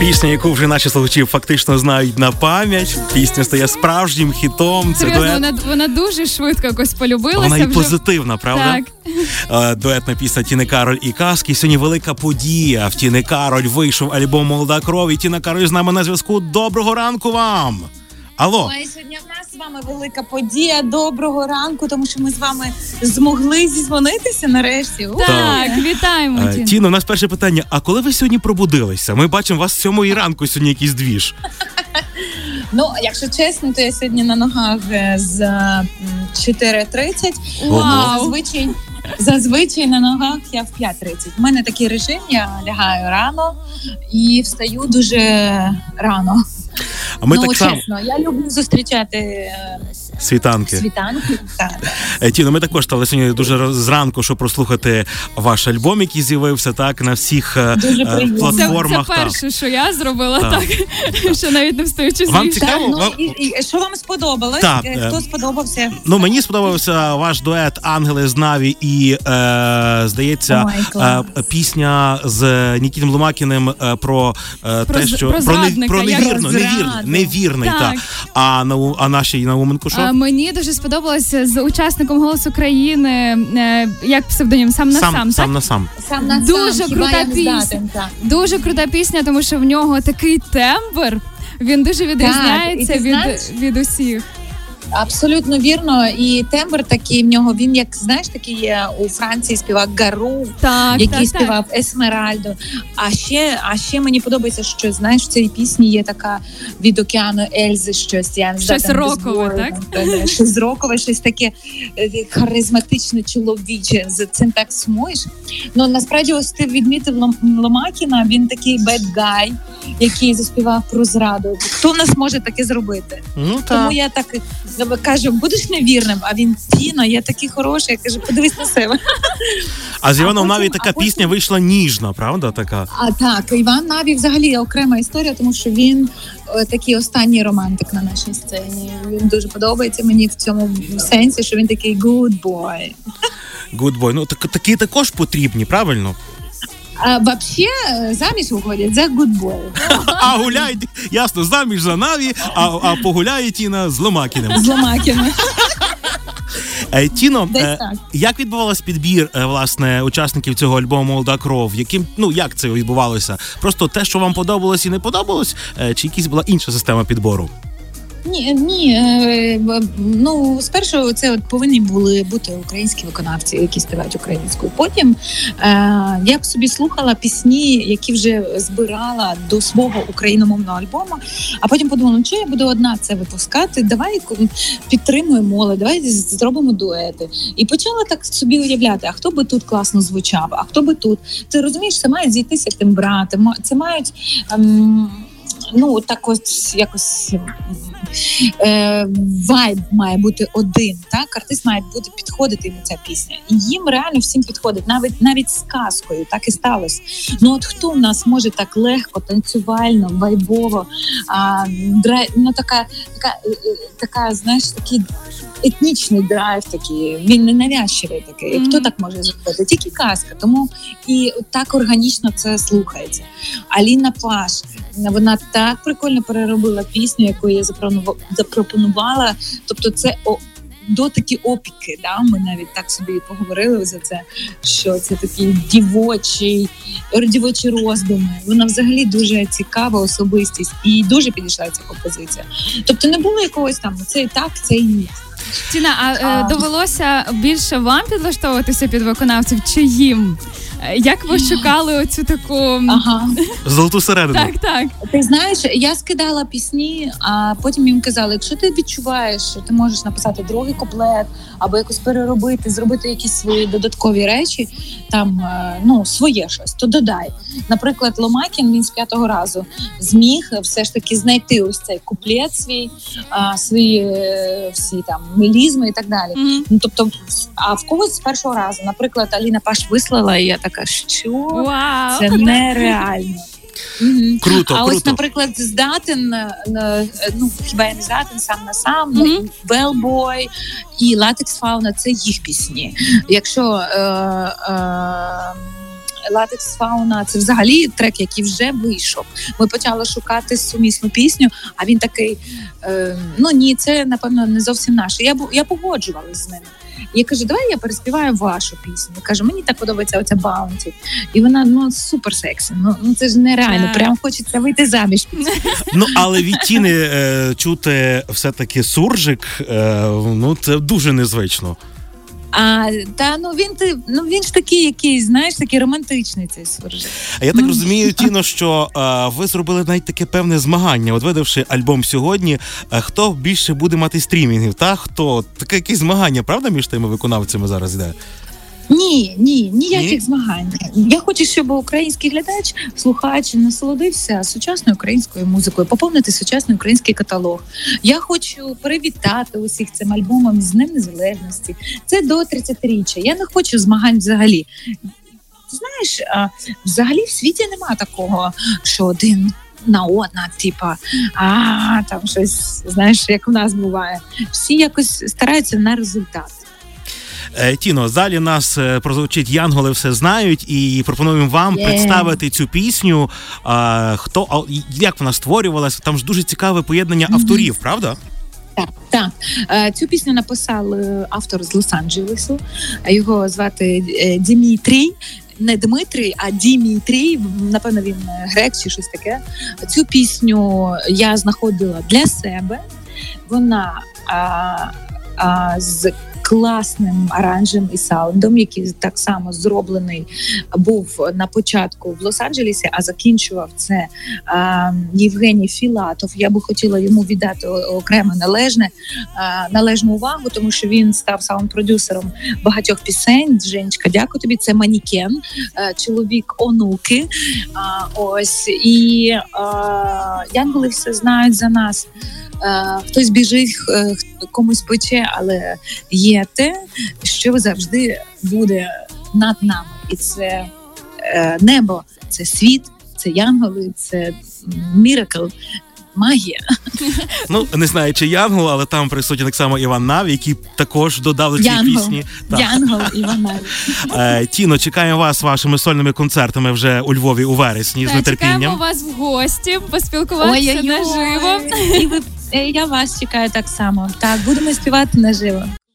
Пісня, яку вже наші слухачі фактично знають на пам'ять. Пісня стає справжнім хітом. Це Серйозно, дует. вона, вона дуже швидко якось полюбилася. Вона і вже... позитивна, правда? Так. Е, Дуетна пісня Тіни Кароль і Каски. Сьогодні велика подія. В Тіни Кароль вийшов альбом Молода кров. І Тіна Кароль з нами на зв'язку. Доброго ранку вам! Алло, Ой, сьогодні в нас з вами велика подія. Доброго ранку, тому що ми з вами змогли зізвонитися нарешті. Ух. Так, вітаємо. Е, Тін. Тіно, у нас перше питання: а коли ви сьогодні пробудилися? Ми бачимо вас сьомої ранку сьогодні якийсь двіж. Ну, якщо чесно, то я сьогодні на ногах е, з м, 4.30. Вау. Зазвичай, зазвичай на ногах я в 5.30. У мене такий режим, я лягаю рано і встаю дуже рано. А ми ну, так само. чесно, я люблю зустрічати е, світанки. світанки. Так. Е, Тіно, ми також стали сьогодні дуже зранку, щоб прослухати ваш альбом, який з'явився так на всіх е, Дуже е, приємно. Це, це платформах. так. перше, що я зробила, Так. так, що навіть не встаючи з Вам цікаво? Так, ну, вам- і, і, що вам сподобалось? Так, Хто сподобався? Ну мені сподобався ваш дует Ангели з Наві і е, здається Ой, е, пісня з Нікітом Ломакіним про, е, Про те, що про про як- невірно, Про невірний, зраду. невірний, Так. так. А на а нашій Науменко що? Мені дуже сподобалося з учасником голосу країни, е, як псевдонім сам на сам, сам, сам на сам. Сам на Дуже сам, крута хіба пісня. здатен. Дуже крута пісня, тому що в нього такий тембр. Він дуже відрізняється і від, від усіх. Абсолютно вірно. І тембр такий в нього. Він як знаєш, такий є у Франції співак Гару, Так, який так, так. співав Есмеральдо. А ще, а ще мені подобається, що знаєш, в цій пісні є така від океану Ельзи, щось я не Щось рокове, так? Щось рокове, щось таке е, харизматичне, чоловіче. За цим так сумуєш. Ну насправді, ось ти відмітив Ломакіна. Він такий guy, який заспівав про зраду. Хто в нас може таке зробити? Ну Тому я так кажу, будеш невірним, а він Тіно, я такий хороший. Я кажу, подивись на себе. А з Іваном Наві така потім- пісня вийшла ніжна, правда? Така. А так, Іван Наві взагалі окрема історія, тому що він е, такий останній романтик на нашій сцені. Він дуже подобається мені в цьому сенсі, що він такий good boy. Good boy. Ну так такі також потрібні, правильно? А взагалі е, заміж виходять за boy. А гуляють, ясно, заміж за Наві, а, а погуляє Тіна з Ломакіним. з Ломакіна. Е, Тіно, е, як відбувався підбір е, власне учасників цього альбому Молода кров? Яким ну як це відбувалося? Просто те, що вам подобалось і не подобалось, чи якась була інша система підбору? Ні, ні. е, Ну, спершу це от повинні були бути українські виконавці, які співають українською. Потім е, я б собі слухала пісні, які вже збирала до свого україномовного альбому. А потім подумала, ну чого я буду одна це випускати? Давай підтримуємо молодь, давай зробимо дуети. І почала так собі уявляти, а хто би тут класно звучав, а хто би тут. Ти розумієш, це мають зійтися тембрати, ма- це мають. Ем, Ну, так ось якось е, вайб має бути один. Так, артист має бути підходити йому ця пісня. І їм реально всім підходить, навіть навіть з казкою, так і сталося. Ну от хто в нас може так легко, танцювально, вайбово, а, драй, ну така, така, е, е, така, знаєш, такий етнічний драйв, такий, він не навязчивий такий. Мгм. Хто так може зробити? Тільки казка. Тому і так органічно це слухається. Аліна Паш, вона так прикольно переробила пісню, яку я запропонувала- запропонувала. Тобто, це о, дотики опіки. Да? Ми навіть так собі поговорили за це, що це такі дівочі, дівочі роздуми. Вона взагалі дуже цікава особистість і дуже підійшла ця композиція. Тобто не було якогось там це і так, це і ні. Тіна, а, е, А. довелося більше вам підлаштовуватися під виконавців чи їм? Е, Як ви шукали оцю таку Ага. Золоту середину. так, так. Ти знаєш, я скидала пісні, а потім їм казали, якщо ти відчуваєш, що ти можеш написати другий куплет або якось переробити, зробити якісь свої додаткові речі, там е, ну своє щось, то додай. Наприклад, Ломакін він з п'ятого разу зміг все ж таки знайти ось цей куплет свій, свої е, всі там мелізми і так далі. Мгм. Ну тобто, а в когось з першого разу, наприклад, Аліна Паш вислала, і я така, що Вау! це нереально. Мгм. Круто, А круто. ось, наприклад, здатен, е, е, ну хіба я не здатен сам на сам, mm-hmm. Велбой і Латекс Фауна це їх пісні. Якщо е, е, Латекс Фауна це взагалі трек, який вже вийшов. Ми почали шукати сумісну пісню, а він такий: е, ну ні, це напевно не зовсім наше. Я я погоджувалася з ним. Я кажу, давай я переспіваю вашу пісню. Каже, мені так подобається оця Bounty. І вона ну супер сексі. Ну ну це ж нереально. Прям хочеться вийти заміж. Ну але від тіни е, чути все-таки суржик, е, ну це дуже незвично. А та ну він ти ну він ж такий, якийсь, знаєш, такий романтичний цей суржик. А я так Ну, розумію, Тіно, що а, ви зробили навіть таке певне змагання. От видавши альбом сьогодні, А, хто більше буде мати стрімінгів, та хто таке якісь змагання, правда, між тими виконавцями зараз йде? Ні, ні, ніяких Ні? змагань. Я хочу, щоб український глядач, слухач насолодився сучасною українською музикою, поповнити сучасний український каталог. Я хочу привітати усіх цим альбомом з Днем Незалежності. Це до 30-річчя. Я не хочу змагань взагалі. Знаєш, взагалі в світі нема такого, що один. На одна, типа, а там щось, знаєш, як у нас буває. Всі якось стараються на результат. Е, Тіно, залі нас е, прозвучить Янголи все знають, і пропонуємо вам Є. представити цю пісню. Хто як вона створювалася? Там ж дуже цікаве поєднання авторів, правда? Так, так. Е, Цю пісню написав автор з Лос-Анджелесу. Його звати Дімітрій. Не Дмитрій, а Дімітрій. Напевно, він грек чи щось таке. Цю пісню я знаходила для себе. Вона а, а, з класним аранжем і саундом, який так само зроблений був на початку в Лос-Анджелесі, а закінчував це а, Євгеній Філатов. Я би хотіла йому віддати окремо належне а, належну увагу, тому що він став саунд-продюсером багатьох пісень. Женечка, дякую тобі. Це манікен, е, чоловік онуки. А, ось і а, янголи все знають за нас. Е, Хтось біжить, х- комусь пече, але є те, що завжди буде над нами, і це е, небо, це світ, це янголи, це міракл, магія. Ну не знаю, чи Янгол, але там присутній так само Іван Нав, який також додав до цієї Янгол. пісні. Янгол і вона. Е, Тіно, чекаємо вас вашими сольними концертами вже у Львові у вересні з Та, чекаємо нетерпінням. вас в гості, поспілкуватися наживо. І ви, е, я вас чекаю так само. Так, будемо співати наживо.